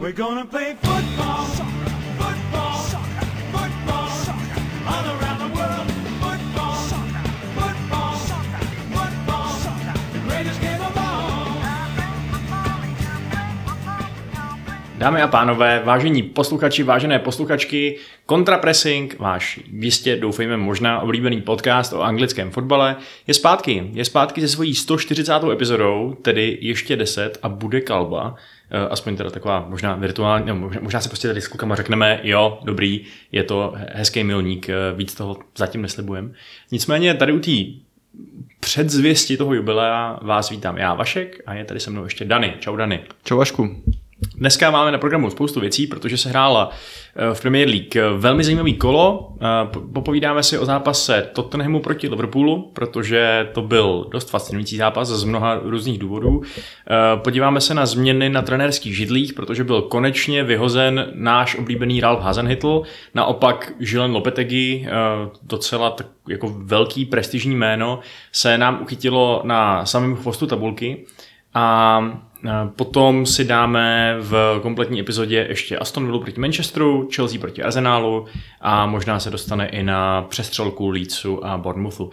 We're gonna play football. Dámy a pánové, vážení posluchači, vážené posluchačky, Contrapressing, váš jistě doufejme možná oblíbený podcast o anglickém fotbale, je zpátky. Je zpátky se svojí 140. epizodou, tedy ještě 10 a bude kalba. Eh, Aspoň teda taková možná virtuální, no, možná, možná se prostě tady s klukama řekneme, jo, dobrý, je to hezký milník, eh, víc toho zatím neslibujem. Nicméně tady u té předzvěsti toho jubilea vás vítám já, Vašek, a je tady se mnou ještě Dany. Čau Dany. Čau Vašku. Dneska máme na programu spoustu věcí, protože se hrála eh, v Premier League velmi zajímavý kolo. Eh, po- Popovídáme si o zápase Tottenhamu proti Liverpoolu, protože to byl dost fascinující zápas z mnoha různých důvodů. Eh, Podíváme se na změny na trenérských židlích, protože byl konečně vyhozen náš oblíbený Ralf Hasenhytl. Naopak Žilen Lopetegui, eh, docela tak jako velký prestižní jméno, se nám uchytilo na samém chvostu tabulky. A Potom si dáme v kompletní epizodě ještě Aston Villa proti Manchesteru, Chelsea proti Arsenalu a možná se dostane i na přestřelku Leedsu a Bournemouthu.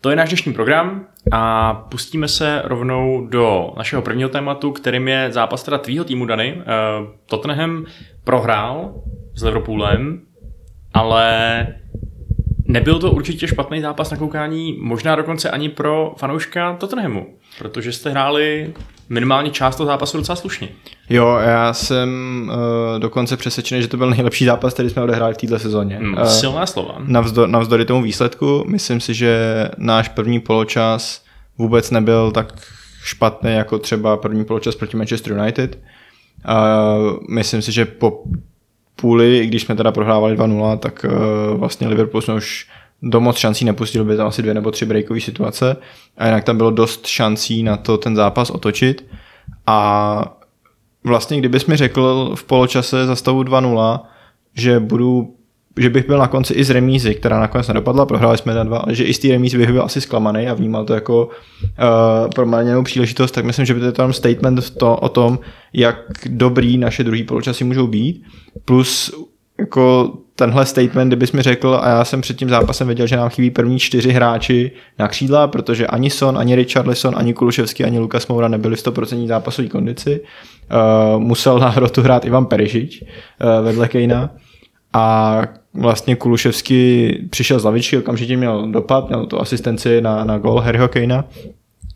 To je náš dnešní program a pustíme se rovnou do našeho prvního tématu, kterým je zápas teda tvýho týmu, Dany. Eh, Tottenham prohrál s Liverpoolem, ale Nebyl to určitě špatný zápas na koukání, možná dokonce ani pro fanouška Tottenhamu, protože jste hráli minimálně část toho zápasu docela slušně. Jo, já jsem uh, dokonce přesvědčený, že to byl nejlepší zápas, který jsme odehráli v této sezóně. Hmm, Eh, silná slova. navzdor, navzdory tomu výsledku, myslím si, že náš první poločas vůbec nebyl tak špatný jako třeba první poločas proti Manchester United. Uh, myslím si, že po půli, i když jsme teda prohrávali 2-0, tak uh, vlastně Liverpool jsme už do moc šancí nepustili, byly tam asi dvě nebo tři breakové situace. A jinak tam bylo dost šancí na to ten zápas otočit. A vlastně kdybys mi řekl v poločase za stavu 2-0, že budu že bych byl na konci i z remízy, která nakonec nedopadla, prohráli jsme na dva, ale že i z té remízy bych byl asi zklamaný a vnímal to jako uh, promarněnou příležitost, tak myslím, že by to je tam statement to, o tom, jak dobrý naše druhý poločasy můžou být, plus jako tenhle statement, kdybys mi řekl, a já jsem před tím zápasem věděl, že nám chybí první čtyři hráči na křídla, protože ani Son, ani Richarlison, ani Kuluševský, ani Lukas Moura nebyli v 100% zápasové kondici. Uh, musel na hrotu hrát Ivan Perišič uh, vedle Kejna a vlastně Kuluševský přišel z lavičky, okamžitě měl dopad, měl to asistenci na, na gol Harryho Kejna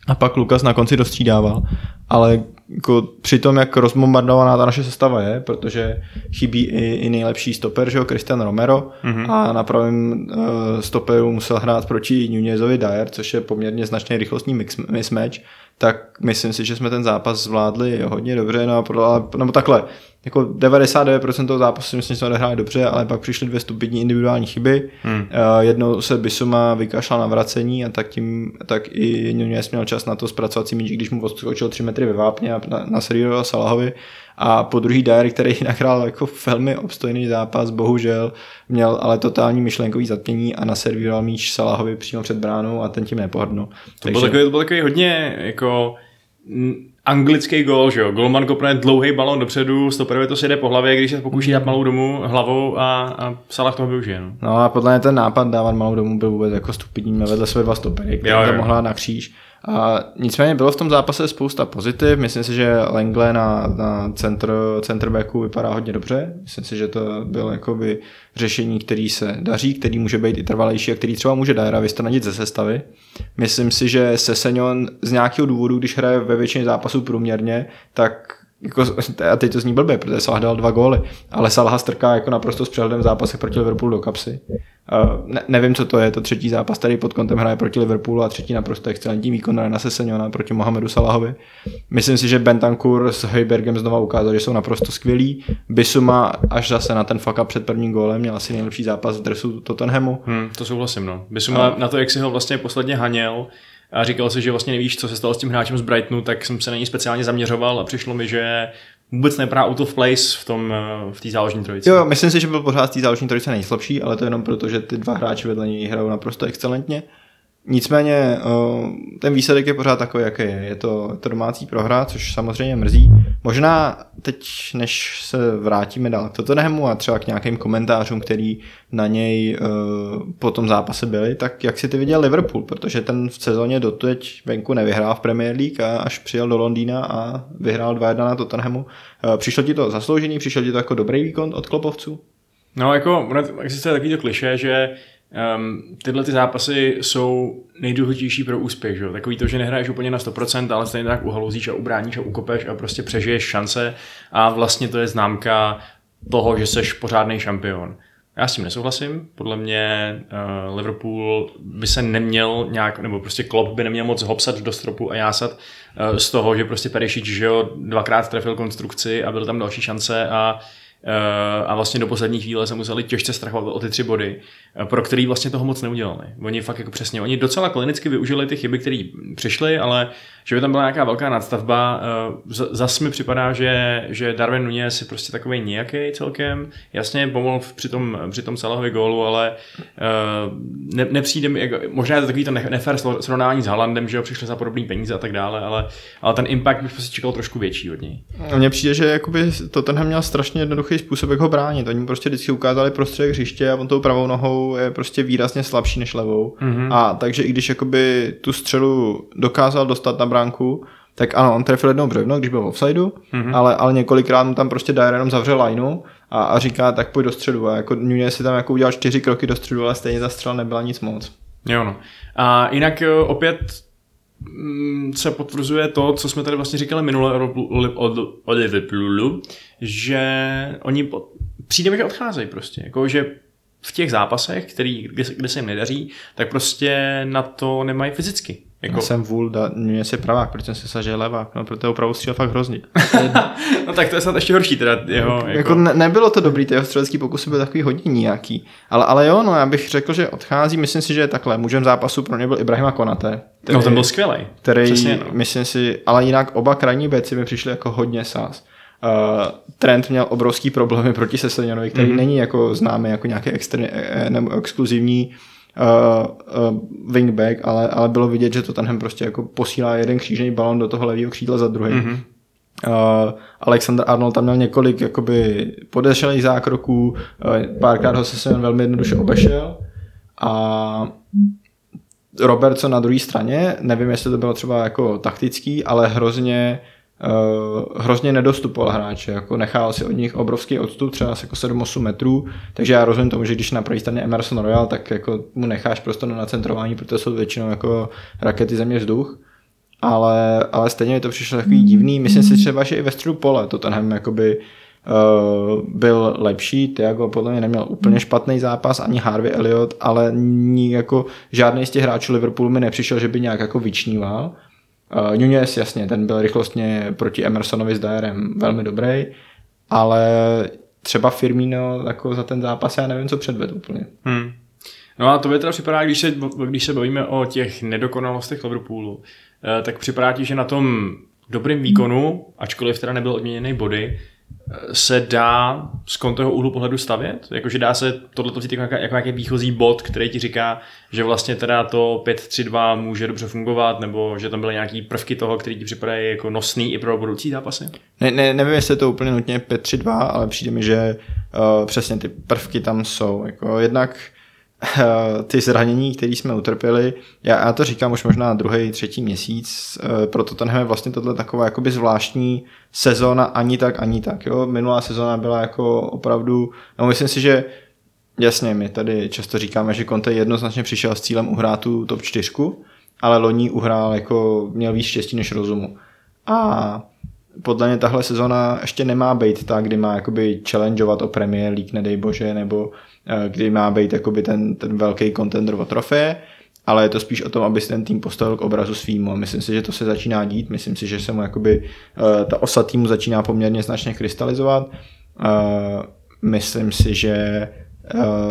a pak Lukas na konci dostřídával. Ale jako při tom, jak rozbombardovaná ta naše sestava je, protože chybí i, i nejlepší stoper, že jo, Christian Romero mm-hmm. a na pravém uh, stoperu musel hrát proti Nunezovi Dyer, což je poměrně značný rychlostní mix, mismatch, tak myslím si, že jsme ten zápas zvládli hodně dobře, no, a pro- nebo takhle, jako 99% toho zápasu si myslím, že jsme odehráli dobře, ale pak přišly dvě stupidní individuální chyby. Hmm. Uh, jednou se Bisuma vykašlal na vracení a tak tím tak i Nunez měl čas na to zpracovat si míč, když mu odskočil 3 metry ve vápně a na, na Sergio Salahovi. A po druhý Dyer, který jinak hrál jako velmi obstojný zápas, bohužel měl ale totální myšlenkový zatmění a naservíroval míč Salahovi přímo před bránou a ten tím nepohodnul. To byl, takový, to byl takový hodně jako anglický gol, že jo. Golman kopne dlouhý balon dopředu, stoperovi to sjede po hlavě, když se pokouší dát malou domů hlavou a, a Salah toho využije. No. No a podle mě ten nápad dávat malou domů byl vůbec jako stupidní, vedle sebe dva stopery, tam mohla na kříž. A nicméně bylo v tom zápase spousta pozitiv, myslím si, že Lengle na, na center, centerbacku vypadá hodně dobře, myslím si, že to byl jakoby řešení, který se daří, který může být i trvalejší a který třeba může Dyera vystranit ze sestavy. Myslím si, že Sesenion z nějakého důvodu, když hraje ve většině zápasů průměrně, tak jako, a teď to zní blbě, protože Salah dal dva góly, ale Salah strká jako naprosto s přehledem v zápasech proti Liverpoolu do kapsy. Uh, ne, nevím, co to je, to třetí zápas tady pod kontem hraje proti Liverpoolu a třetí naprosto excelentní výkon na Seseniona proti Mohamedu Salahovi. Myslím si, že Bentancur s Heubergem znova ukázal, že jsou naprosto skvělí. Bisuma až zase na ten fuck up před prvním gólem měl asi nejlepší zápas v dresu Tottenhamu. Hmm, to souhlasím, no. Bysum na, na to, jak si ho vlastně posledně haněl a říkal si, že vlastně nevíš, co se stalo s tím hráčem z Brightonu, tak jsem se na něj speciálně zaměřoval a přišlo mi, že vůbec nevypadá out of place v tom, eh, v té záložní trojici. Jo, myslím si, že byl pořád z té záložní trojice nejslabší, ale to jenom proto, že ty dva hráči vedle něj hrajou naprosto excelentně. Nicméně eh, ten výsledek je pořád takový, jaký je. Je to, je to domácí prohra, což samozřejmě mrzí. Možná teď, než se vrátíme dál k Tottenhamu a třeba k nějakým komentářům, který na něj uh, po tom zápase byly, tak jak si ty viděl Liverpool, protože ten v sezóně doteď venku nevyhrál v Premier League a až přijel do Londýna a vyhrál 2-1 na Tottenhamu. Uh, přišlo ti to zasloužený, přišlo ti to jako dobrý výkon od klopovců? No jako existuje takový to kliše, že um, tyhle ty zápasy jsou nejdůležitější pro úspěch. Že? Takový to, že nehraješ úplně na 100%, ale stejně tak uhalouzíš a ubráníš a ukopeš a prostě přežiješ šance a vlastně to je známka toho, že jsi pořádný šampion. Já s tím nesouhlasím. Podle mě uh, Liverpool by se neměl nějak, nebo prostě Klopp by neměl moc hopsat do stropu a jásat uh, z toho, že prostě Perišič, že jo, dvakrát trefil konstrukci a byl tam další šance a uh, a vlastně do poslední chvíle se museli těžce strachovat o ty tři body, eh, pro který vlastně toho moc neudělali. Oni fakt jako přesně, oni docela klinicky využili ty chyby, které přišly, ale že by tam byla nějaká velká nadstavba, eh, zas mi připadá, že, že Darwin Nunez je prostě takový nějaký celkem, jasně pomohl při tom, při tom Salahovi gólu, ale ne, nepřijde mi, jako, možná je to takový to nefér srovnání s Halandem, že jo, přišli za podobný peníze a tak dále, ale, ale ten impact bych prostě čekal trošku větší od něj. Mně přijde, že jakoby to tenhle měl strašně jednoduchý způsob, jak ho bránit. Oni prostě vždycky ukázali prostředek hřiště a on tou pravou nohou je prostě výrazně slabší než levou. Mm-hmm. A takže i když jakoby tu střelu dokázal dostat na bránku, tak ano, on trefil jednou břevno, když byl v offsideu, mm-hmm. ale, ale několikrát mu tam prostě Dyer jenom zavřel lineu a, a říká, tak pojď do středu. A jako Nunez si tam jako udělal čtyři kroky do středu, ale stejně ta střela nebyla nic moc. Jo no. A jinak eh, opět mm, se potvrzuje to, co jsme tady vlastně říkali minule o Liverpoolu, že oni přijde mi, že odcházejí prostě. Jako, že v těch zápasech, který, kde, kde se jim nedaří, tak prostě na to nemají fyzicky. Jako... Já jsem vůl, da, mě si pravák, protože jsem si je levák, no protože opravdu střílel fakt hrozně. no tak to je snad ještě horší teda jeho, jako... jako ne, nebylo to dobrý, ty jeho střelecký pokusy byly takový hodně nějaký, ale, ale jo, no já bych řekl, že odchází, myslím si, že je takhle, mužem zápasu pro ně byl Ibrahima Konate. Který, no ten byl skvělý. Který, Přesně, no. myslím si, ale jinak oba krajní beci mi přišli jako hodně sás. Uh, Trent měl obrovský problémy proti Sesenionovi, který mm-hmm. není jako známý jako nějaký externí, e, nebo exkluzivní uh, uh, wingback, ale, ale bylo vidět, že to tenhle prostě jako posílá jeden křížený balon do toho levého křídla za druhým. Mm-hmm. Uh, Alexander Arnold tam měl několik jakoby podešelých zákroků, uh, párkrát ho se velmi jednoduše obešel a Robertson na druhé straně, nevím, jestli to bylo třeba jako taktický, ale hrozně hrozně nedostupoval hráče, jako nechal si od nich obrovský odstup, třeba jako 7-8 metrů, takže já rozumím tomu, že když na pravé straně Emerson Royal, tak jako mu necháš prostě na nacentrování, protože jsou většinou jako rakety země vzduch, ale, ale stejně mi to přišlo takový divný, myslím si třeba, že i ve středu pole to tenhle jakoby Uh, byl lepší, Tiago podle mě neměl úplně špatný zápas, ani Harvey Elliott, ale ní, jako žádný z těch hráčů Liverpoolu mi nepřišel, že by nějak jako vyčníval. Uh, Nunez, jasně, ten byl rychlostně proti Emersonovi s Dyerem velmi dobrý, ale třeba Firmino jako za ten zápas já nevím, co předvedl úplně. Hmm. No a to by teda připadá, když se, když se bavíme o těch nedokonalostech Liverpoolu, eh, tak připadá ti, že na tom dobrým výkonu, ačkoliv teda nebyl odměněný body, se dá z toho úhlu pohledu stavět? Jakože dá se tohle vzít jako, jako nějaký výchozí bod, který ti říká, že vlastně teda to 5-3-2 může dobře fungovat, nebo že tam byly nějaký prvky toho, který ti připadají jako nosný i pro budoucí zápasy? Ne, ne, nevím, jestli je to úplně nutně 5-3-2, ale přijde mi, že uh, přesně ty prvky tam jsou. Jako jednak ty zranění, které jsme utrpěli, já, já to říkám už možná druhý, třetí měsíc, eh, proto tenhle je vlastně tohle taková jakoby zvláštní sezóna ani tak, ani tak. Jo? Minulá sezóna byla jako opravdu, no myslím si, že jasně, my tady často říkáme, že Conte jednoznačně přišel s cílem uhrát tu top 4, ale loni uhrál jako, měl víc štěstí než rozumu. A podle mě tahle sezona ještě nemá být tak, kdy má jakoby challengeovat o Premier League, nedej bože, nebo Eh, kdy má být jakoby ten, ten velký contender o trofeje, ale je to spíš o tom, aby si ten tým postavil k obrazu svýmu a myslím si, že to se začíná dít, myslím si, že se mu jakoby eh, ta osa týmu začíná poměrně značně krystalizovat. Eh, myslím si, že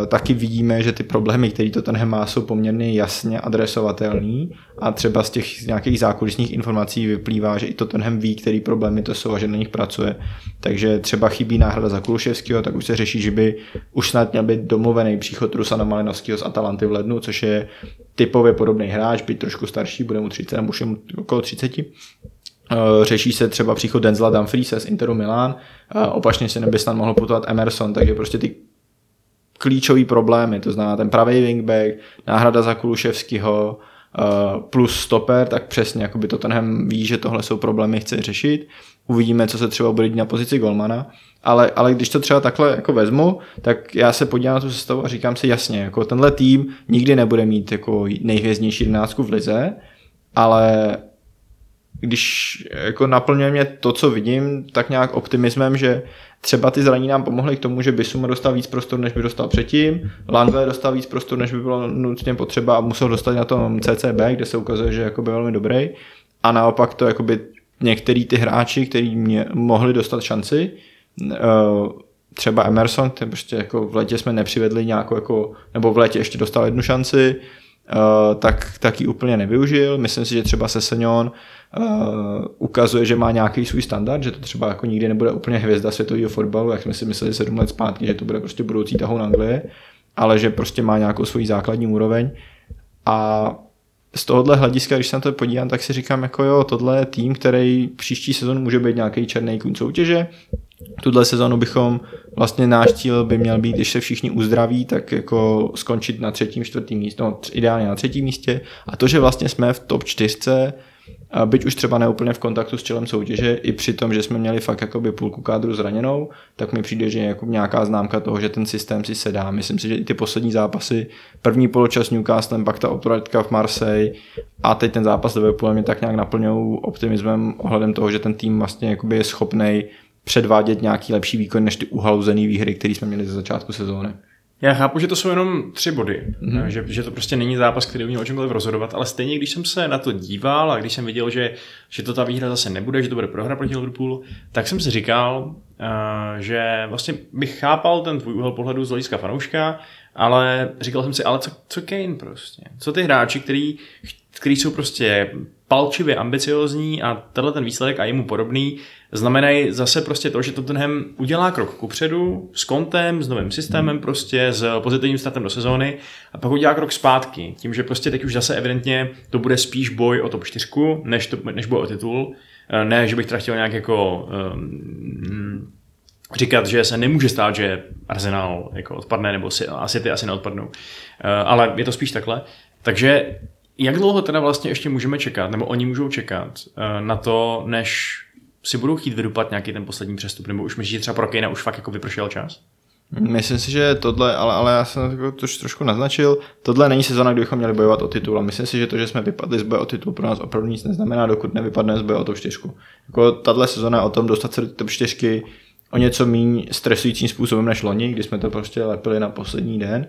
taky vidíme, že ty problémy, které to ten má, jsou poměrně jasně adresovatelný a třeba z těch nějakých zákulisních informací vyplývá, že i to tenhle ví, který problémy to jsou a že na nich pracuje. Takže třeba chybí náhrada za Kuluševského, tak už se řeší, že by už snad měl být domluvený příchod Rusana Malinovského z Atalanty v lednu, což je typově podobný hráč, byť trošku starší, bude mu 30, nebo už je mu okolo 30. Uh, řeší se třeba příchod Denzela Dumfriese z Interu Milan, uh, opačně se neby snad mohl putovat Emerson, takže prostě ty klíčové problémy, to znamená ten pravý wingback, náhrada za Kuluševského, uh, plus stoper, tak přesně jako by to tenhle ví, že tohle jsou problémy, chce řešit. Uvidíme, co se třeba bude dít na pozici golmana, ale, ale když to třeba takhle jako vezmu, tak já se podívám na tu sestavu a říkám si jasně, jako tenhle tým nikdy nebude mít jako nejhvězdnější jedenáctku v lize, ale když jako naplňuje mě to, co vidím, tak nějak optimismem, že třeba ty zraní nám pomohly k tomu, že Bisuma dostal víc prostor, než by dostal předtím, Langley dostal víc prostor, než by bylo nutně potřeba a musel dostat na tom CCB, kde se ukazuje, že je velmi dobrý. A naopak to jakoby některý ty hráči, kteří mě mohli dostat šanci, eh, třeba Emerson, ten prostě jako v letě jsme nepřivedli nějakou jako, nebo v letě ještě dostal jednu šanci, tak, tak ji úplně nevyužil. Myslím si, že třeba Sesenion uh, ukazuje, že má nějaký svůj standard, že to třeba jako nikdy nebude úplně hvězda světového fotbalu, jak jsme si mysleli sedm let zpátky, že to bude prostě budoucí tahoun Anglie, ale že prostě má nějakou svoji základní úroveň a z tohohle hlediska, když se na to podívám, tak si říkám, jako jo, tohle je tým, který příští sezon může být nějaký černý kůň soutěže, tuhle sezonu bychom, vlastně náš cíl by měl být, když se všichni uzdraví, tak jako skončit na třetím, čtvrtým místě, no ideálně na třetím místě. A to, že vlastně jsme v top čtyřce, byť už třeba neúplně v kontaktu s čelem soutěže, i při tom, že jsme měli fakt jakoby půlku kádru zraněnou, tak mi přijde, že je jako nějaká známka toho, že ten systém si sedá. Myslím si, že i ty poslední zápasy, první poločas Newcastle, pak ta opratka v Marseille a teď ten zápas Liverpoolem mě tak nějak naplňují optimismem ohledem toho, že ten tým vlastně je schopný předvádět nějaký lepší výkon než ty uhaluzený výhry, které jsme měli ze začátku sezóny. Já chápu, že to jsou jenom tři body, mm-hmm. že, že to prostě není zápas, který umí o čemkoliv rozhodovat, ale stejně, když jsem se na to díval a když jsem viděl, že, že to ta výhra zase nebude, že to bude prohra proti Liverpoolu, tak jsem si říkal, uh, že vlastně bych chápal ten tvůj úhel pohledu z hlediska fanouška, ale říkal jsem si, ale co, co Kane prostě? Co ty hráči, který, který jsou prostě palčivě ambiciozní a tenhle ten výsledek a jemu podobný znamenají zase prostě to, že Tottenham udělá krok kupředu s kontem, s novým systémem prostě, s pozitivním startem do sezóny a pak udělá krok zpátky. Tím, že prostě teď už zase evidentně to bude spíš boj o top 4, než, to, než boj o titul. Eh, ne, že bych teda chtěl nějak jako um, říkat, že se nemůže stát, že Arsenal jako odpadne, nebo si, asi ty asi neodpadnou. Uh, ale je to spíš takhle. Takže jak dlouho teda vlastně ještě můžeme čekat, nebo oni můžou čekat uh, na to, než si budou chtít vydupat nějaký ten poslední přestup, nebo už myslíš, že třeba pro Kejna už fakt jako vypršel čas? Myslím si, že tohle, ale, ale já jsem to troš, trošku naznačil, tohle není sezóna, kdy bychom měli bojovat o titul. A myslím si, že to, že jsme vypadli z boje o titul, pro nás opravdu nic neznamená, dokud nevypadne z boje o top 4. Jako tahle sezóna je o tom dostat se do top 4 o něco méně stresujícím způsobem než loni, kdy jsme to prostě lepili na poslední den.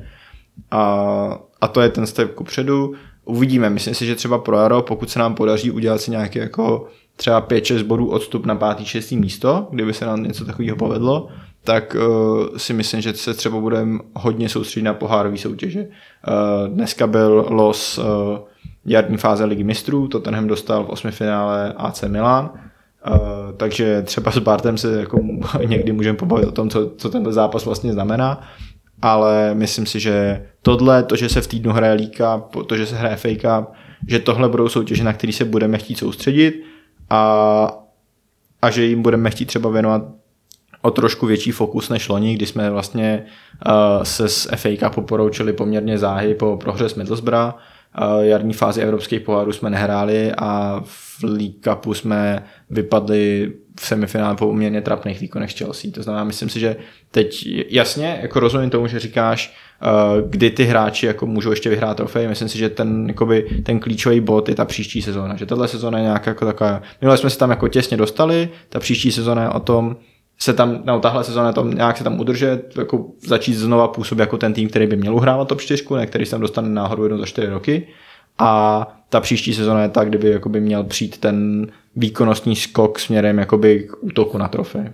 A, a to je ten step ku předu. Uvidíme, myslím si, že třeba pro Jaro, pokud se nám podaří udělat si nějaký jako třeba 5-6 bodů odstup na 5. 6. místo, kdyby se nám něco takového povedlo, tak uh, si myslím, že se třeba budeme hodně soustředit na pohárové soutěže. Uh, dneska byl los uh, jarní fáze ligy mistrů, Tottenham dostal v osmi finále AC Milan, uh, takže třeba s Bartem se jako někdy můžeme pobavit o tom, co, co ten zápas vlastně znamená, ale myslím si, že tohle, to, že se v týdnu hraje líka, to, že se hraje fake up, že tohle budou soutěže, na které se budeme chtít soustředit a, a že jim budeme chtít třeba věnovat o trošku větší fokus než loni, kdy jsme vlastně uh, se s FA Cupu poroučili poměrně záhy po prohře s Middlesbrough. Uh, jarní fázi evropských pohárů jsme nehráli a v League Cupu jsme vypadli v semifinále po uměrně trapných výkonech s Chelsea. To znamená, myslím si, že teď jasně, jako rozumím tomu, že říkáš, uh, kdy ty hráči jako můžou ještě vyhrát trofej. Myslím si, že ten, jakoby, ten klíčový bod je ta příští sezóna. Že tahle sezóna je nějaká jako taková, minule jsme se tam jako těsně dostali, ta příští sezóna je o tom, se tam, no tahle sezóna tom nějak se tam udržet, jako začít znova působit jako ten tým, který by měl uhrávat top 4, ne, který se tam dostane náhodou jednou za 4 roky. A ta příští sezóna je tak, kdyby jakoby měl přijít ten výkonnostní skok směrem jakoby k útoku na trofej.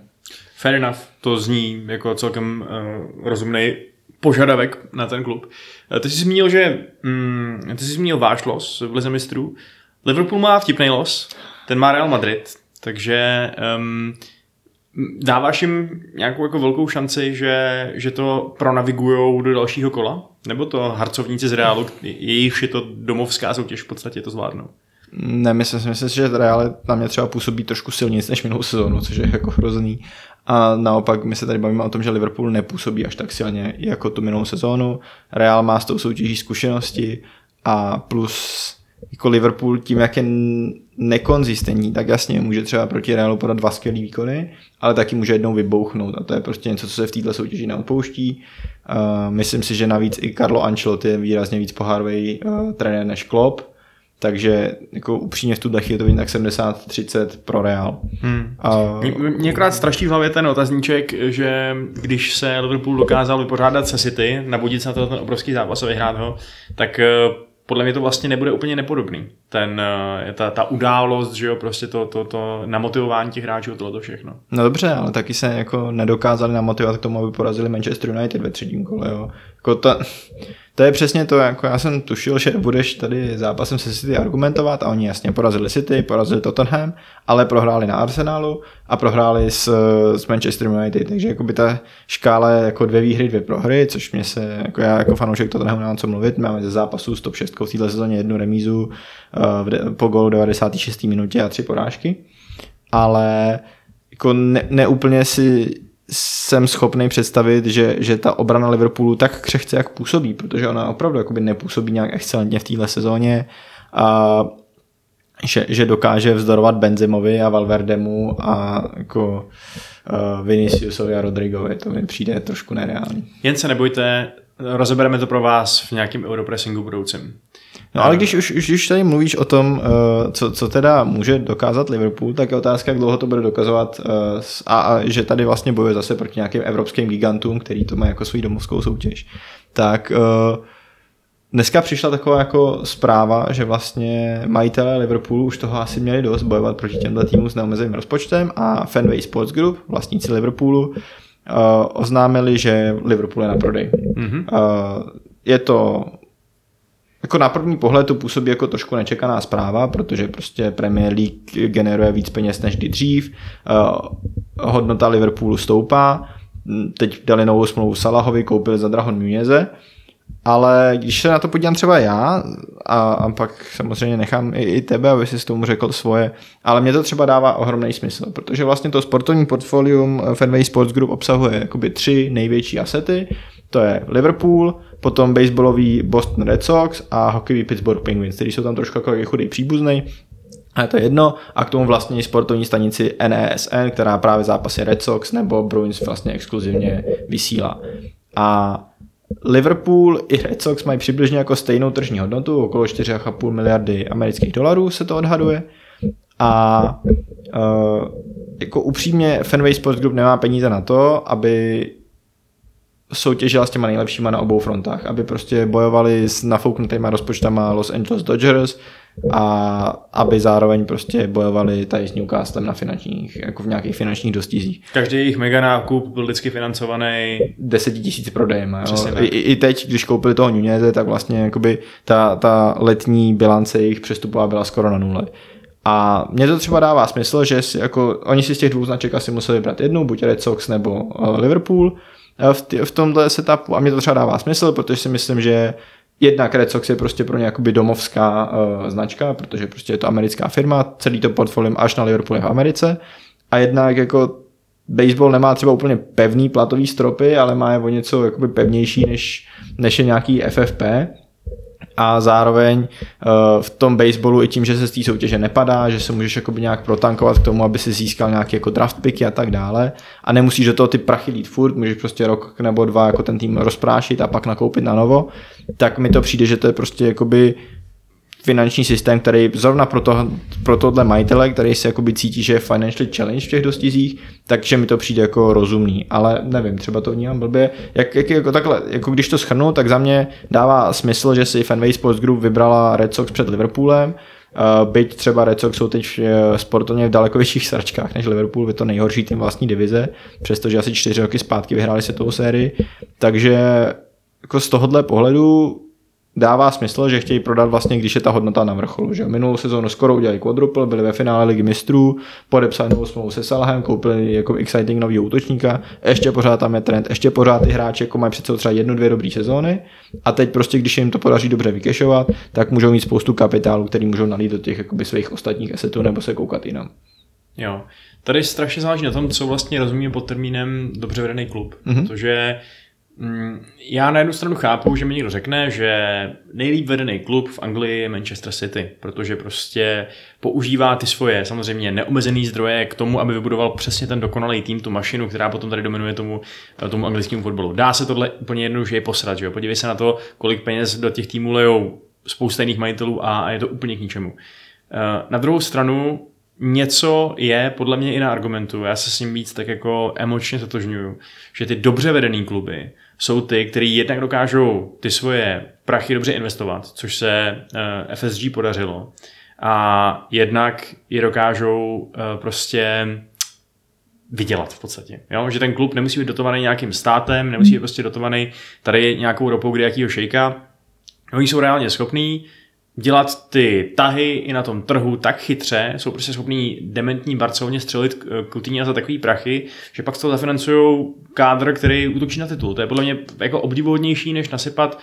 Fair enough, to zní jako celkem uh, rozumný požadavek na ten klub. Eh, Ty jsi zmínil, že mm, ty jsi zmínil váš los v Lize mistrů. Liverpool má vtipný los, ten má Real Madrid, takže um, dáváš jim nějakou jako velkou šanci, že, že to pronavigujou do dalšího kola? Nebo to harcovníci z Realu, jejich je to domovská soutěž, v podstatě to zvládnou? Ne, myslím, myslím si, že Real na mě třeba působí trošku silněji než minulou sezónu, což je jako hrozný. A naopak my se tady bavíme o tom, že Liverpool nepůsobí až tak silně jako tu minulou sezónu. Real má s tou soutěží zkušenosti a plus jako Liverpool tím, jak je nekonzistentní, tak jasně může třeba proti Realu podat dva skvělý výkony, ale taky může jednou vybouchnout a to je prostě něco, co se v této soutěži neopouští. Uh, myslím si, že navíc i Carlo Ancelotti je výrazně víc pohárový uh, trenér než Klopp, takže jako upřímně v tuhle chvíli to vidím tak 70-30 pro Real. Hmm. A, Mě akorát straší v hlavě ten otazníček, že když se Liverpool dokázal vypořádat se City, nabudit se na to ten obrovský zápas a vyhrát ho, tak eh, podle mě to vlastně nebude úplně nepodobný. Ten, eh, ta, ta událost, že jo, prostě to, to, to namotivování těch hráčů, tohle to všechno. no dobře, ale taky se jako nedokázali namotivovat k tomu, aby porazili Manchester United ve třetím kole. Jo. Jako to, to je přesně to, jako já jsem tušil, že budeš tady zápasem se City argumentovat a oni jasně porazili City, porazili Tottenham, ale prohráli na Arsenalu a prohráli s, s Manchester United, takže jako by ta škála je jako dvě výhry, dvě prohry, což mě se, jako já jako fanoušek Tottenhamu nemám co mluvit, máme ze zápasů s top 6 v této sezóně jednu remízu uh, v de, po golu 96. minutě a tři porážky, ale jako ne, neúplně si jsem schopný představit, že, že ta obrana Liverpoolu tak křehce, jak působí, protože ona opravdu jakoby nepůsobí nějak excelentně v téhle sezóně a že, že dokáže vzdorovat Benzimovi a Valverdemu a jako uh, Viniciusovi a Rodrigovi, to mi přijde trošku nereálný. Jen se nebojte, rozebereme to pro vás v nějakém Europressingu budoucím. No ale když už, už, už tady mluvíš o tom, uh, co, co teda může dokázat Liverpool, tak je otázka, jak dlouho to bude dokazovat s- a, a že tady vlastně bojuje zase proti nějakým evropským gigantům, který to má jako svou domovskou soutěž. Tak uh, dneska přišla taková jako zpráva, že vlastně majitelé Liverpoolu už toho asi měli dost bojovat proti těmto týmům s neomezeným rozpočtem a Fenway Sports Group, vlastníci Liverpoolu, uh, oznámili, že Liverpool je na prodej. Mhm. Uh, je to jako na první pohled to působí jako trošku nečekaná zpráva, protože prostě Premier League generuje víc peněz než kdy dřív, uh, hodnota Liverpoolu stoupá, teď dali novou smlouvu Salahovi, koupili za Dragon Nuneze, ale když se na to podívám třeba já a, a pak samozřejmě nechám i, i tebe, aby si s tomu řekl svoje, ale mě to třeba dává ohromný smysl, protože vlastně to sportovní portfolium Fenway Sports Group obsahuje jakoby tři největší asety, to je Liverpool, potom baseballový Boston Red Sox a hokejový Pittsburgh Penguins, který jsou tam trošku jako chudý příbuzný, ale to je jedno. A k tomu vlastně sportovní stanici NESN, která právě zápasy Red Sox nebo Bruins vlastně exkluzivně vysílá. A Liverpool i Red Sox mají přibližně jako stejnou tržní hodnotu, okolo 4,5 miliardy amerických dolarů se to odhaduje. A uh, jako upřímně Fenway Sports Group nemá peníze na to, aby soutěžila s těma nejlepšíma na obou frontách, aby prostě bojovali s nafouknutýma rozpočtama Los Angeles Dodgers a aby zároveň prostě bojovali tady s Newcastlem na finančních, jako v nějakých finančních dostizích. Každý jejich mega nákup byl vždycky financovaný 10 tisíc prodejem. Jo. I, I, teď, když koupili toho Nuneze, tak vlastně jakoby ta, ta letní bilance jejich přestupová byla skoro na nule. A mně to třeba dává smysl, že si jako, oni si z těch dvou značek asi museli vybrat jednu, buď Red Sox nebo uh, Liverpool uh, v, tý, v tomhle setupu a mně to třeba dává smysl, protože si myslím, že jednak Red Sox je prostě pro ně jakoby domovská uh, značka, protože prostě je to americká firma, celý to portfolio až na Liverpool je v Americe. A jednak jako baseball nemá třeba úplně pevný platový stropy, ale má je o něco jakoby pevnější než, než je nějaký FFP a zároveň uh, v tom baseballu i tím, že se z té soutěže nepadá, že se můžeš nějak protankovat k tomu, aby si získal nějaký jako draft picky a tak dále. A nemusíš do toho ty prachy lít furt, můžeš prostě rok nebo dva jako ten tým rozprášit a pak nakoupit na novo, tak mi to přijde, že to je prostě jakoby finanční systém, který zrovna pro, to, pro tohle majitele, který se jakoby cítí, že je financially challenge v těch dostizích, takže mi to přijde jako rozumný, ale nevím, třeba to vnímám blbě. Jak, jak jako takhle, jako když to schrnu, tak za mě dává smysl, že si Fenway Sports Group vybrala Red Sox před Liverpoolem, Uh, byť třeba Red Sox jsou teď uh, sportovně v daleko vyšších sračkách než Liverpool, je to nejhorší tým vlastní divize, přestože asi čtyři roky zpátky vyhráli světovou sérii, takže jako z tohohle pohledu dává smysl, že chtějí prodat vlastně, když je ta hodnota na vrcholu. Že? Minulou sezónu skoro udělali quadruple, byli ve finále ligy mistrů, podepsali novou smlouvu se Salahem, koupili jako exciting nový útočníka, ještě pořád tam je trend, ještě pořád ty hráči jako mají přece třeba jednu, dvě dobré sezóny a teď prostě, když jim to podaří dobře vykešovat, tak můžou mít spoustu kapitálu, který můžou nalít do těch jakoby, svých ostatních asetů nebo se koukat jinam. Jo. Tady strašně záleží na tom, co vlastně rozumíme pod termínem dobře vedený klub. Mm-hmm. Protože já na jednu stranu chápu, že mi někdo řekne, že nejlíp vedený klub v Anglii je Manchester City, protože prostě používá ty svoje samozřejmě neomezený zdroje k tomu, aby vybudoval přesně ten dokonalý tým, tu mašinu, která potom tady dominuje tomu, tomu anglickému fotbalu. Dá se tohle úplně jednoduše je posrat, že jo? Podívej se na to, kolik peněz do těch týmů lejou spousta jiných majitelů a, a je to úplně k ničemu. Eh, Na druhou stranu něco je podle mě i na argumentu, já se s ním víc tak jako emočně zatožňuju, že ty dobře vedený kluby jsou ty, který jednak dokážou ty svoje prachy dobře investovat, což se uh, FSG podařilo, a jednak je dokážou uh, prostě vydělat v podstatě. Jo? Že ten klub nemusí být dotovaný nějakým státem, nemusí být prostě dotovaný tady nějakou ropou kde jakýho šejka. Oni jsou reálně schopní dělat ty tahy i na tom trhu tak chytře, jsou prostě schopní dementní Barceloně střelit Coutinho za takový prachy, že pak z toho zafinancují kádr, který útočí na titul. To je podle mě jako obdivuhodnější, než nasypat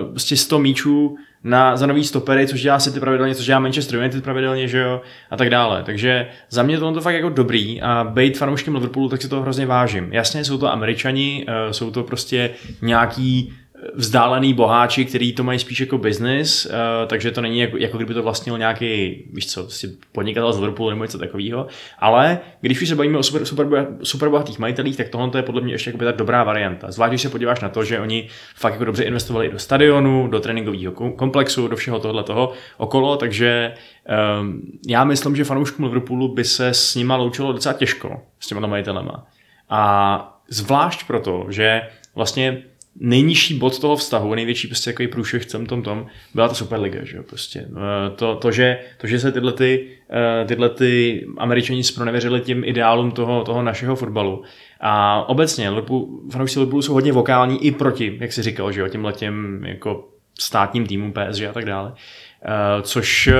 uh, prostě 100 míčů na, za nový stopery, což dělá City pravidelně, což dělá Manchester United pravidelně, že jo, a tak dále. Takže za mě to to fakt jako dobrý a být fanouškem Liverpoolu, tak si to hrozně vážím. Jasně, jsou to američani, uh, jsou to prostě nějaký vzdálený boháči, který to mají spíš jako business, uh, takže to není jako, jako kdyby to vlastnil nějaký, víš co, podnikatel z Liverpoolu nebo něco takového. Ale když už se bavíme o super, super, super bohatých majitelích, tak tohle je podle mě ještě tak dobrá varianta. Zvlášť, když se podíváš na to, že oni fakt jako dobře investovali do stadionu, do tréninkového komplexu, do všeho tohle toho okolo, takže um, já myslím, že fanouškům Liverpoolu by se s nima loučilo docela těžko, s těma majitelema. A zvlášť proto, že vlastně nejnižší bod toho vztahu, největší prostě jako průšvih v tom tom tom, byla ta Superliga, že jo, prostě. To, to, že, to, že se tyhle ty, eh, tyhle ty američani spronevěřili tím ideálům toho, toho našeho fotbalu. A obecně, fanoušci Liverpoolu jsou hodně vokální i proti, jak si říkal, že jo, těm jako státním týmům PSG a tak dále. Eh, což eh,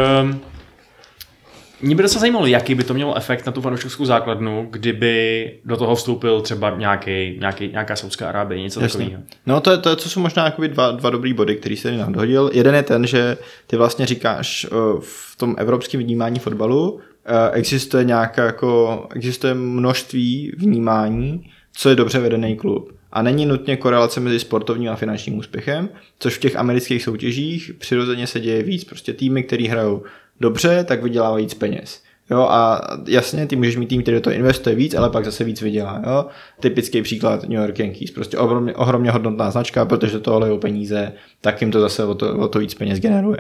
mě by docela zajímalo, jaký by to mělo efekt na tu fanouškovskou základnu, kdyby do toho vstoupil třeba nějaký, nějaký, nějaká Saudská Arábie, něco Jasně. takového. No to, je, to, to jsou možná dva, dva dobrý body, který se nadhodil. Jeden je ten, že ty vlastně říkáš eh, v tom evropském vnímání fotbalu eh, existuje nějaká jako, existuje množství vnímání, co je dobře vedený klub. A není nutně korelace mezi sportovním a finančním úspěchem, což v těch amerických soutěžích přirozeně se děje víc. Prostě týmy, které hrajou dobře, tak vydělá víc peněz. Jo, a jasně, ty můžeš mít tým, který do toho investuje víc, ale pak zase víc vydělá. Jo? Typický příklad New York Yankees, prostě ohromně, ohromně hodnotná značka, protože to lejou peníze, tak jim to zase o to, o to víc peněz generuje.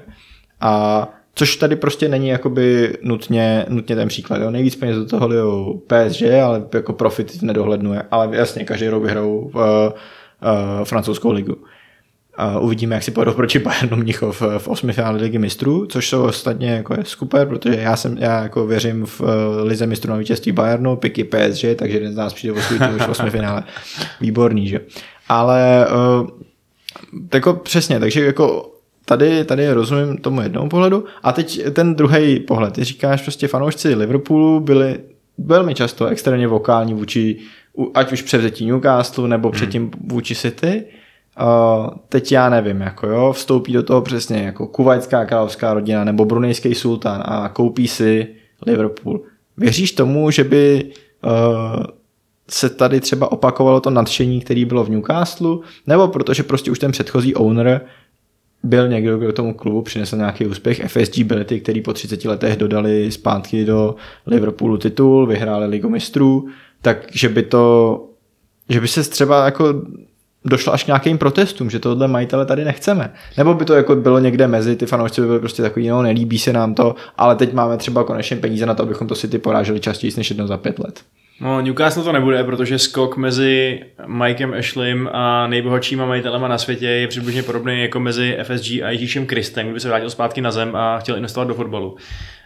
A což tady prostě není jakoby nutně, nutně ten příklad. Jo? Nejvíc peněz do toho lejou PSG, ale jako profit nedohlednuje. Ale jasně, každý rok vyhrajou uh, uh, francouzskou ligu. A uvidíme, jak si pojedou proti Bayernu Mnichov v osmi finále ligy mistrů, což jsou ostatně jako je super, protože já jsem, já jako věřím v eh, lize mistrů na vítězství Bayernu, piky PSG, takže jeden z nás přijde o svůj už v osmi finále. Výborný, že? Ale uh, jako přesně, takže jako tady, tady rozumím tomu jednomu pohledu. A teď ten druhý pohled. Ty říkáš, prostě fanoušci Liverpoolu byli velmi často extrémně vokální vůči, ať už převzetí Newcastle nebo předtím vůči City. Teď já nevím, jako jo, vstoupí do toho přesně jako kuvajská královská rodina nebo brunejský sultán a koupí si Liverpool. Věříš tomu, že by uh, se tady třeba opakovalo to nadšení, který bylo v Newcastle, nebo protože prostě už ten předchozí owner byl někdo, kdo tomu klubu přinesl nějaký úspěch. FSG byli ty, který po 30 letech dodali zpátky do Liverpoolu titul, vyhráli ligu mistrů, takže by to, že by se třeba jako došlo až k nějakým protestům, že tohle majitele tady nechceme. Nebo by to jako bylo někde mezi, ty fanoušci by byli prostě takový, no nelíbí se nám to, ale teď máme třeba konečně peníze na to, abychom to City poráželi častěji než jednou za pět let. No, Newcastle to nebude, protože skok mezi Mikem Ashleym a nejbohatšíma majitelema na světě je přibližně podobný jako mezi FSG a Ježíšem Kristem, kdyby se vrátil zpátky na zem a chtěl investovat do fotbalu.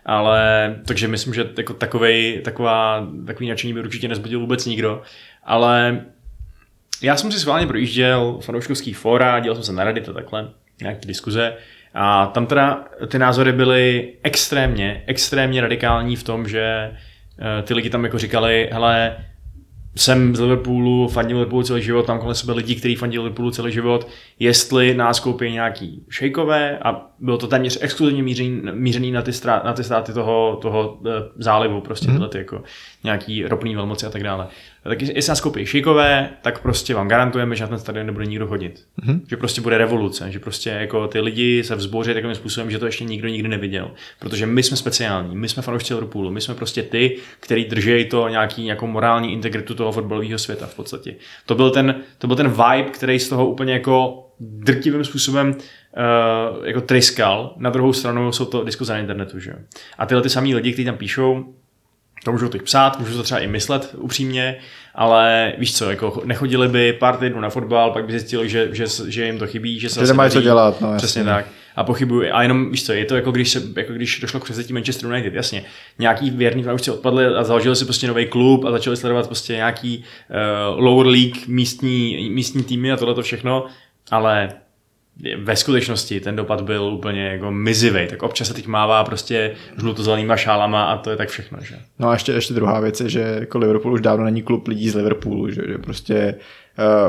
Ale takže myslím, že jako takovej, taková, takový nadšení by určitě nezbudil vůbec nikdo. Ale Já jsem si schválně projížděl fanouškovský fóra, dělal jsem se na Reddit a takhle, nějaké diskuze. A tam teda ty názory byly extrémně, extrémně radikální v tom, že eh, ty lidi tam jako říkali, hele, jsem z Liverpoolu, fandil Liverpoolu celý život, tam kolem sebe lidi, kteří fandili Liverpoolu celý život, jestli nás koupí nějaký šejkové a bylo to téměř exkluzivně mířený, mířený na, ty strá, na ty státy toho, toho eh, zálivu, prostě Mhm. tyhle ty jako nějaký ropný velmoci a tak dále. Tak jestli nás koupí šejkové, tak prostě vám garantujeme, že na ten stadion nebude nikdo chodit. Mhm. Že prostě bude revoluce, že prostě jako ty lidi se vzbouří takovým způsobem, že to ještě nikdo nikdy neviděl. Protože my jsme speciální, my jsme fanoušci Liverpoolu, my jsme prostě ty, který drží to nějaký, nějakou morální integritu toho fotbalového světa v podstatě. To byl ten, to byl ten vibe, který z toho úplně jako drtivým způsobem uh, jako tryskal. Na druhou stranu jsou to diskuze na internetu, že jo. A tyhle ty samý lidi, kteří tam píšou, to můžou teď psát, můžu to třeba i myslet upřímně, ale víš co, jako nechodili by pár týdnů na fotbal, pak by zjistili, že, že, že jim to chybí, že se Že nemají co dělat, no, Přesně jasně. tak. A pochybuji. A jenom, víš co, je to jako když, se, jako když došlo k převzetí Manchester United, jasně. Nějaký věrní fanoušci odpadli a založili si prostě nový klub a začali sledovat prostě nějaký uh, lower league místní, místní týmy a tohle to všechno, ale ve skutečnosti ten dopad byl úplně jako mizivý, tak občas se teď mává prostě žlutozelenýma šálama a to je tak všechno, že? No a ještě, ještě druhá věc je, že jako Liverpool už dávno není klub lidí z Liverpoolu, že, že prostě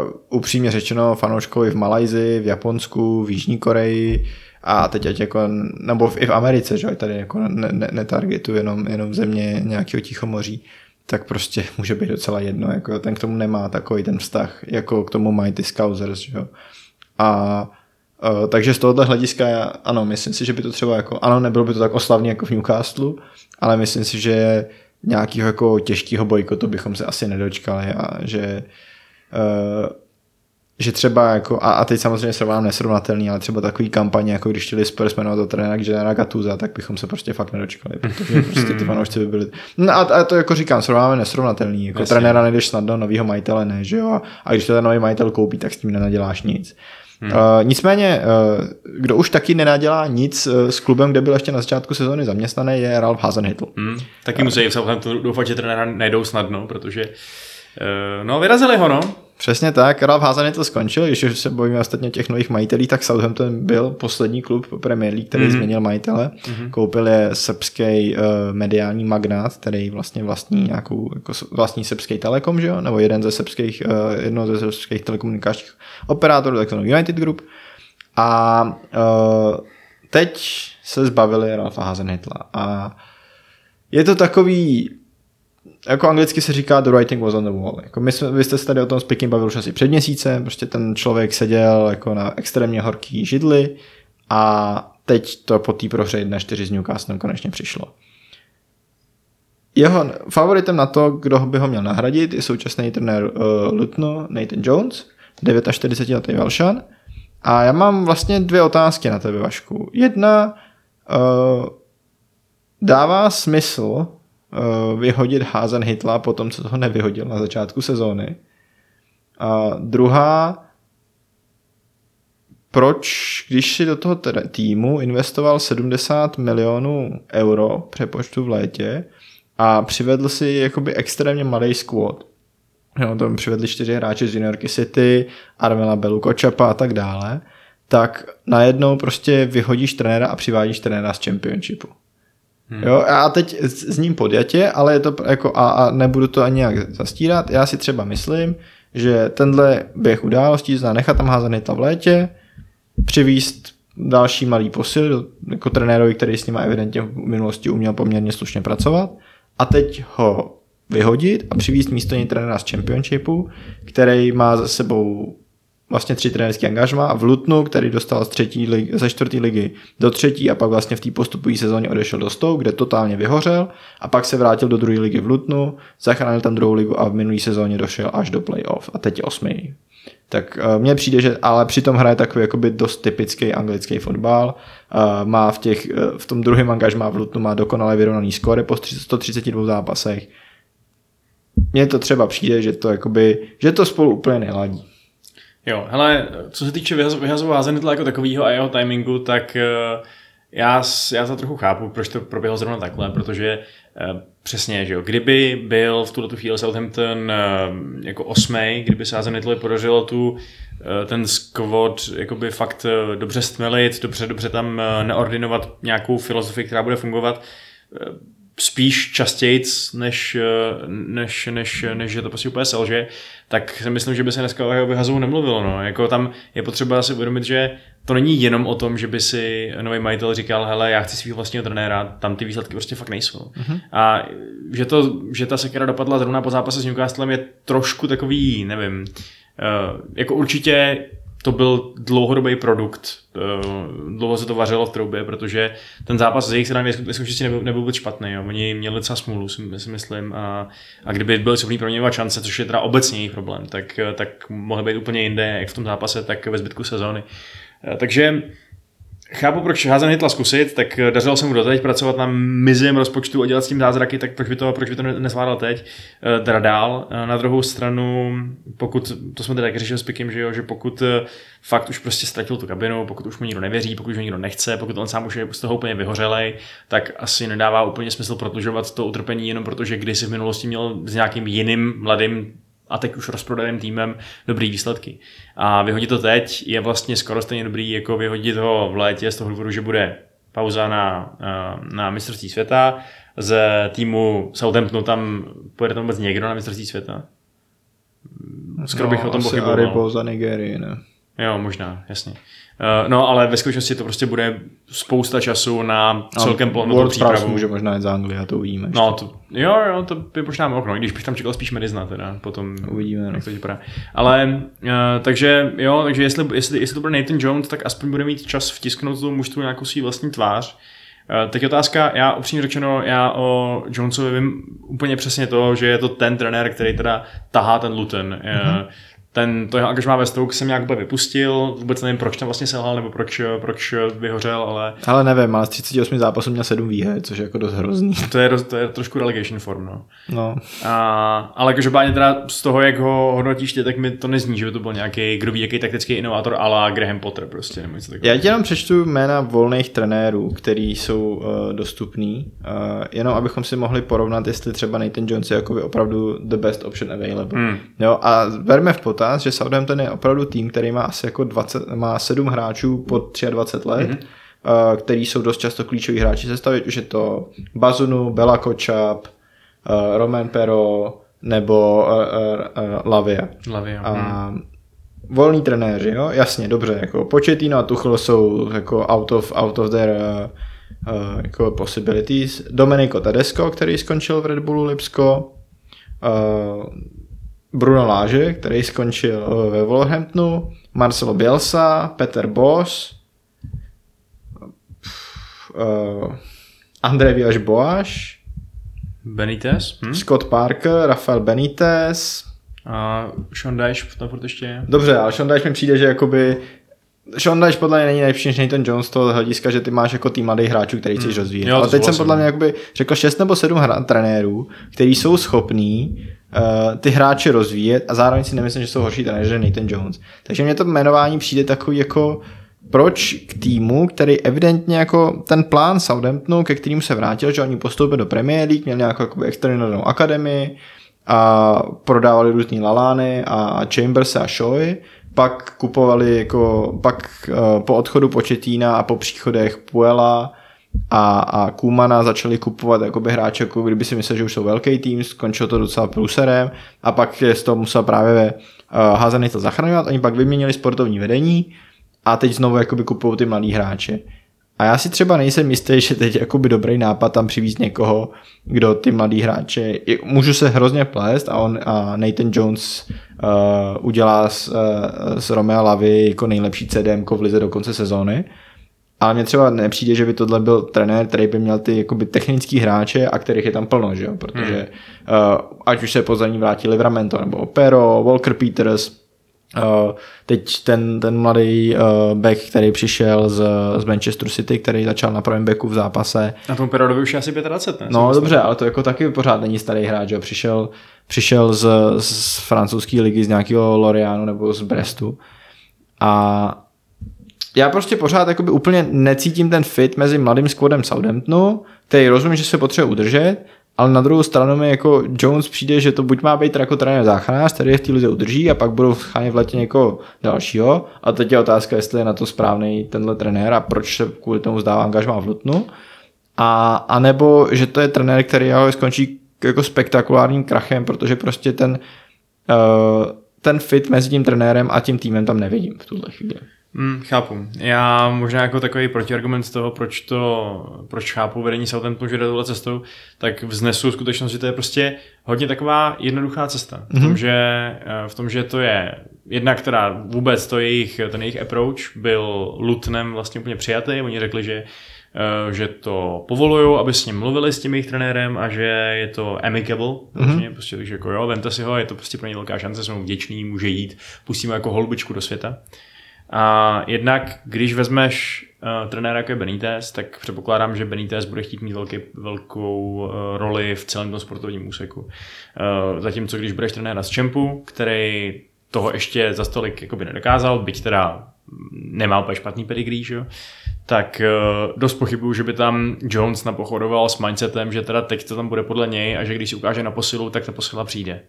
uh, upřímně řečeno fanouškovi v Malajzi, v Japonsku, v Jižní Koreji a teď ať jako, nebo v, i v Americe, že tady jako ne, ne, netargetu jenom, jenom země nějakého tichomoří, tak prostě může být docela jedno, jako ten k tomu nemá takový ten vztah, jako k tomu mají ty Scousers, že jo. A Uh, takže z tohohle hlediska, já, ano, myslím si, že by to třeba jako, ano, nebylo by to tak oslavný jako v Newcastle, ale myslím si, že nějakého jako těžkého bojkotu bychom se asi nedočkali a že uh, že třeba jako, a, a teď samozřejmě srovnám nesrovnatelný, ale třeba takový kampaně, jako když chtěli Spurs jmenovat do trenéra Generala Gattusa, tak bychom se prostě fakt nedočkali, protože prostě ty fanoušci by byli. No a, a to jako říkám, srovnáme nesrovnatelný, jako Jasně. trenéra nejdeš snadno, novýho majitele ne, že jo, a, a když to ten nový majitel koupí, tak s tím nenaděláš nic. Hmm. Uh, nicméně, uh, kdo už taky nenadělá nic uh, s klubem, kde byl ještě na začátku sezóny zaměstnaný, je Ralf Hasenhüttl. Hmm. Taky musí v Southamptonu doufat, že trenéra najdou snadno, protože uh, no, vyrazili ho, no. Přesně tak, Ralf Hasenhüttl skončil, když se bojíme ostatně těch nových majitelů, tak Southampton byl poslední klub Premier League, který mm-hmm. změnil majitele. Mm-hmm. Koupil je srbský uh, mediální magnát, který vlastně vlastní nějakou jako vlastní srbský telekom, že jo? nebo jeden ze srbských, uh, jedno ze srbských telekomunikačních operátorů, takzvanou United Group. A uh, teď se zbavili Ralfa Hasenhüttla. A je to takový jako anglicky se říká the writing was on the wall. Jako my jsme, vy jste se tady o tom s Pikem bavili už asi před měsícem, prostě ten člověk seděl jako na extrémně horký židli a teď to po té prohře 1-4 s Newcastlem konečně přišlo. Jeho favoritem na to, kdo by ho měl nahradit, je současný trenér uh, Lutno, Nathan Jones, 49-letý Velšan. A já mám vlastně dvě otázky na tebe, Vašku. Jedna, uh, dává smysl vyhodit Házen Hitla po tom, co toho nevyhodil na začátku sezóny. A druhá, proč, když si do toho týmu investoval 70 milionů euro přepočtu v létě a přivedl si jakoby extrémně malý squad, jo, tam přivedli čtyři hráče z Juniorky City, Armela Belu, Kočapa a tak dále, tak najednou prostě vyhodíš trenéra a přivádíš trenéra z Championshipu. Hmm. Jo, a teď s, ním podjatě, ale je to jako a, a nebudu to ani nějak zastírat. Já si třeba myslím, že tenhle běh událostí zná nechat tam házený v létě, přivíst další malý posil, jako trenérovi, který s ním evidentně v minulosti uměl poměrně slušně pracovat a teď ho vyhodit a přivíst místo něj trenéra z Championshipu, který má za sebou vlastně tři trenérské angažma v Lutnu, který dostal z třetí ligy, ze čtvrtý ligy do třetí a pak vlastně v té postupují sezóně odešel do Stoke, kde totálně vyhořel a pak se vrátil do druhé ligy v Lutnu, zachránil tam druhou ligu a v minulé sezóně došel až do playoff a teď osmý. Tak uh, mně přijde, že ale přitom hraje takový jakoby dost typický anglický fotbal. Uh, má v, těch, uh, v tom druhém angažmá v Lutnu má dokonale vyrovnaný skóre po 132 zápasech. Mně to třeba přijde, že to, jakoby, že to spolu úplně neladí. Jo, hele, co se týče vyhaz- vyhazování Zenitla jako takového a jeho timingu, tak uh, Já, já to trochu chápu, proč to proběhlo zrovna takhle, protože eh, přesně, že jo, kdyby byl v tuhle tu chvíli Southampton eh, jako osmej, kdyby se Hazenitlovi podařilo tu eh, ten squad jakoby fakt eh, dobře stmelit, dobře, dobře tam eh, neordinovat nějakou filozofii, která bude fungovat, eh, spíš častěji, než, eh, než, než, než že to prostě úplně selže, tak si myslím, že by se dneska o jeho vyhazu nemluvilo. No. Jako tam je potřeba si uvědomit, že to není jenom o tom, že by si nový majitel říkal, hele, já chci svého vlastního trenéra, tam ty výsledky prostě fakt nejsou. Mm-hmm. A že, to, že ta sekera dopadla zrovna po zápase s Newcastlem je trošku takový, nevím, uh, jako určitě to byl dlouhodobý produkt, uh, dlouho se to vařilo v troubě, protože ten zápas z jejich strany ve skutečnosti nebyl, nebyl vůbec špatný. Jo. Oni měli docela smůlu, si, myslím, a, a kdyby byli schopni proměňovat šance, což je teda obecně jejich problém, tak, tak mohli být úplně jinde, jak v tom zápase, tak ve zbytku sezóny. Uh, takže Chápu, proč Hazen hitla zkusit, tak eh, dařilo se mu doteď pracovat na mizím rozpočtu a dělat s tím zázraky, tak proč by to, proč by to ne- nezvládal teď, Eh, teda dál. Eh, Na druhou stranu, pokud, to jsme teda taky řešili s Pikem, že, jo, že pokud fakt už prostě ztratil tu kabinu, pokud už mu nikdo nevěří, pokud už ho nikdo nechce, pokud on sám už je z toho úplně vyhořelej, tak asi nedává úplně smysl prodlužovat to utrpení jenom protože kdysi v minulosti měl s nějakým jiným mladým a teď už rozprodaným týmem dobrý výsledky. A vyhodit to teď je vlastně skoro stejně dobrý, jako vyhodit ho v létě z toho důvodu, že bude pauza na, eh, na mistrovství světa. Z týmu Southamptonu tam pojede tam vůbec někdo na mistrovství světa? Skoro bych o tom No, asi pochyboval. Aribo za Nigerii, ne? Jo, možná, jasně. Uh, no, ale ve skutečnosti to prostě bude spousta času na celkem plnou World Prowse přípravu. může možná jít z Anglie, a to uvidíme. ještě. No, to, jo, jo, to by možná okno, i když bych tam čekal spíš Medizna teda, potom Uvidíme, no. jak to vypadá. Ale, uh, takže jo, takže jestli, jestli, jestli to bude Nathan Jones, tak aspoň bude mít čas vtisknout tomu mužstvu nějakou svý vlastní tvář. Uh, teď otázka, já upřímně řečeno, já o Jonesovi vím úplně přesně to, že je to ten trenér, který teda tahá ten Luton. Mm-hmm. Uh, ten, to jeho angažmá ve Stoke jsem nějak úplně vypustil, vůbec nevím, proč tam vlastně selhal, nebo proč, proč vyhořel, ale Ale nevím, ale z 38 zápasů měl 7 výher, což je jako dost hrozný. to je, to je trošku relegation form, no. No, A, ale každopádně teda z toho, jak ho hodnotíš ty, tak mi to nezní, že by to byl nějaký grubý, jaký taktický inovátor ala Graham Potter prostě, nebo něco takového. Já ti jenom přečtu jména volných trenérů, který jsou uh, dostupný, uh, jenom abychom si mohli porovnat, jestli třeba Nathan Jones je jakoby opravdu the best option available. Hmm. Jo, a berme v potaz, že Southampton je opravdu tým, který má asi jako 20, má 7 hráčů pod 23 let, Mhm. mm-hmm. který jsou dost často klíčoví hráči sestavy, už je to Bazunu, Bela Kočap, uh, Roman Pero nebo uh, Lavia. Jo. A Hmm. volní trenéři, jo, jasně, dobře, jako Pochettino a Tuchel jsou jako out of, out of their uh, jako possibilities. Domenico Tedesco, který skončil v Red Bullu Lipsko, uh, Bruno Láže, který skončil uh, ve Wolverhamptonu, Marcelo Bielsa, Peter Boss, uh, André Villas Boas, Benitez hm? Scott Parker, Rafael Benitez, a Sean Dyche tam furt ještě je. Dobře, ale Sean Dyche mi přijde, že jakoby Sean Dyche podle mě není nejlepší než Nathan Jones z toho hlediska, že ty máš jako tým mladých hráčů, který chceš rozvíjet. Jo, ale teď jsem souhlasím. podle mě jakoby řekl 6 nebo 7 hra- trenérů, kteří jsou schopní uh, ty hráče rozvíjet a zároveň si nemyslím, že jsou horší trenéři než Nathan Jones. Takže mně to jmenování přijde takový jako proč k týmu, který evidentně jako ten plán Southamptonu, ke kterému se vrátil, že oni postoupili do Premier League, měl nějakou externální akademii a prodávali různý Lalány a Chambers a Shoy, pak kupovali jako, pak uh, po odchodu Početína a po příchodech Puela a, a Kumana začali kupovat jakoby hráče, jako kdyby si myslel, že už jsou velký tým, skončilo to docela pruserem a pak je z toho musel právě uh, házený to zachraňovat, oni pak vyměnili sportovní vedení a teď znovu jakoby kupují ty mladý hráče. A já si třeba nejsem jistý, že teď jakoby dobrý nápad tam přivízt někoho, kdo ty mladý hráče, můžu se hrozně plést a on a Nathan Jones uh, udělá z, uh, z Romea Lavy jako nejlepší CDM v lize do konce sezóny, ale mně třeba nepřijde, že by tohle byl trenér, který by měl ty jakoby, technický hráče a kterých je tam plno, že jo? protože hmm. uh, ať už se po ní vrátí Livramento nebo Opero, Walker Peters, Uh, teď ten, ten mladý uh, back, který přišel z, z Manchester City, který začal na pravém backu v zápase. Na tom Perodovi už je asi 25, ne? No dobře, ale to jako taky pořád není starý hráč, že jo? Přišel, přišel z, z francouzské ligy, z nějakého Lorianu nebo z Brestu. A já prostě pořád jakoby úplně necítím ten fit mezi mladým squadem Southamptonu, který rozumím, že se potřebuje udržet, ale na druhou stranu mi jako Jones přijde, že to buď má být jako trenér záchranář, který je v té udrží a pak budou schánět v letě někoho dalšího. A teď je otázka, jestli je na to správný tenhle trenér a proč se kvůli tomu zdává angažmá v Lutnu. A, a nebo, že to je trenér, který ho skončí jako spektakulárním krachem, protože prostě ten, uh, ten fit mezi tím trenérem a tím týmem tam nevidím v tuhle chvíli. Mm, chápu. Já možná jako takový protiargument z toho, proč to, proč chápu vedení Southamptonu, že jde tohle cestou, tak vznesu skutečnost, že to je prostě hodně taková jednoduchá cesta. V tom, že, eh, v tom, že to je jedna, která vůbec to jejich, ten jejich approach byl Lutnem vlastně úplně přijatý. Oni řekli, že eh, že to povolují, aby s ním mluvili s tím jejich trenérem a že je to amicable, mm-hmm. prostě, takže jako jo, vemte si ho, je to prostě pro ně velká šance, jsme mu vděční, může jít, pustíme jako holubičku do světa. A jednak, když vezmeš uh, trenéra jako je Benitez, tak předpokládám, že Benitez bude chtít mít velký, velkou uh, roli v celém tom sportovním úseku. Uh, zatímco když budeš trenéra z Čempu, který toho ještě za stolik jakoby nedokázal, byť teda nemá úplně špatný pedigree, že tak dost pochybuju, že by tam Jones napochodoval s mindsetem, že teda teď to tam bude podle něj a že když si ukáže na posilu, tak ta posila přijde.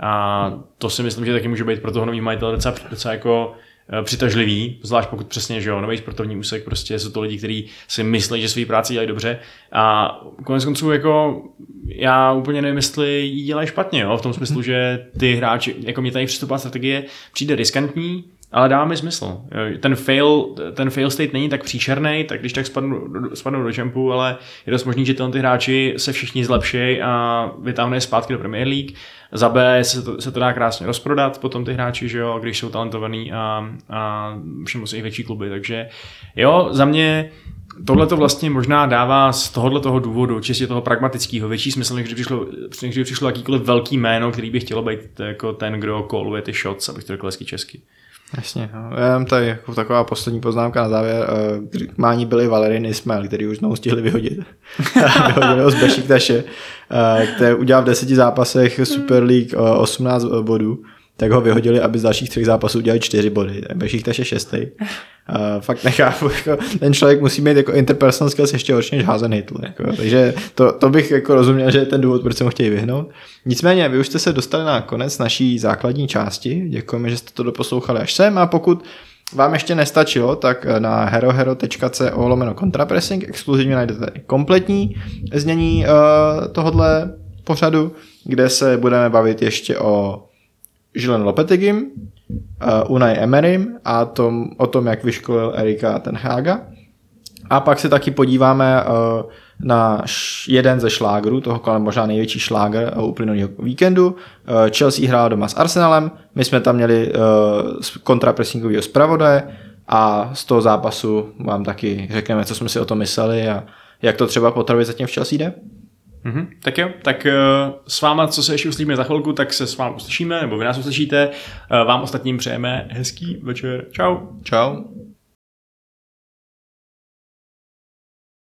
A to si myslím, že taky může být pro toho nový majitel docela, docela jako přitažlivý, zvlášť pokud přesně, že jo, nový sportovní úsek, prostě jsou to lidi, kteří si myslí, že svou práci dělají dobře. A konec konců jako já úplně nevím, jestli ji dělají špatně, jo, v tom smyslu, že ty hráči, jako mě tady přistupová strategie přijde riskantní, ale dává mi smysl. Ten fail, ten fail state není tak příšerný, tak když tak spadnou, spadnou do jumpu, ale je dost možný, že tyhle ty hráči se všichni zlepší a vytáhnou je zpátky do Premier League. Za B se to, se to dá krásně rozprodat, potom ty hráči, že jo, když jsou talentovaný a, a všem musí větší kluby. Takže jo, za mě tohle to vlastně možná dává z tohohle toho důvodu, čistě toho pragmatického, větší smysl, než když přišlo, než když přišlo jakýkoliv velký jméno, který by chtělo být jako ten, kdo koluje ty shots, abych to řekl česky. Jasně, no. Mám tady jako taková poslední poznámka na závěr. Uh, mání byli Valerin Ismail, který už znovu stihli vyhodit. Vyhodili ho z Bešiktaše, uh, který udělal v deseti zápasech Super League uh, 18 bodů tak ho vyhodili, aby z dalších třech zápasů udělali čtyři body. Bešiktaš je šestý. Uh, fakt nechápu, jako, ten člověk musí mít jako interpersonal skills ještě horší než házen hitl. Jako, takže to, to, bych jako rozuměl, že je ten důvod, proč se mu chtějí vyhnout. Nicméně, vy už jste se dostali na konec naší základní části. Děkujeme, že jste to doposlouchali až sem a pokud vám ještě nestačilo, tak na herohero.co lomeno contrapressing exkluzivně najdete kompletní znění uh, tohodle pořadu, kde se budeme bavit ještě o Žilen Lopetegim, uh, Unai Emerym a tom, o tom, jak vyškolil Erika Tenhaga. A pak se taky podíváme uh, na jeden ze šlágrů, toho kolem možná největší šláger uh, uplynulého víkendu. Chelsea hrála doma s Arsenalem, my jsme tam měli kontrapressingového zpravodaje a z toho zápasu vám taky řekneme, co jsme si o tom mysleli a jak to třeba potravit zatím v Chelsea jde. Mm-hmm. Tak jo, tak uh, s váma, co se ještě uslyšíme za chvilku, tak se s vámi uslyšíme, nebo vy nás uslyšíte. Uh, vám ostatním přejeme hezký večer. Čau. Čau.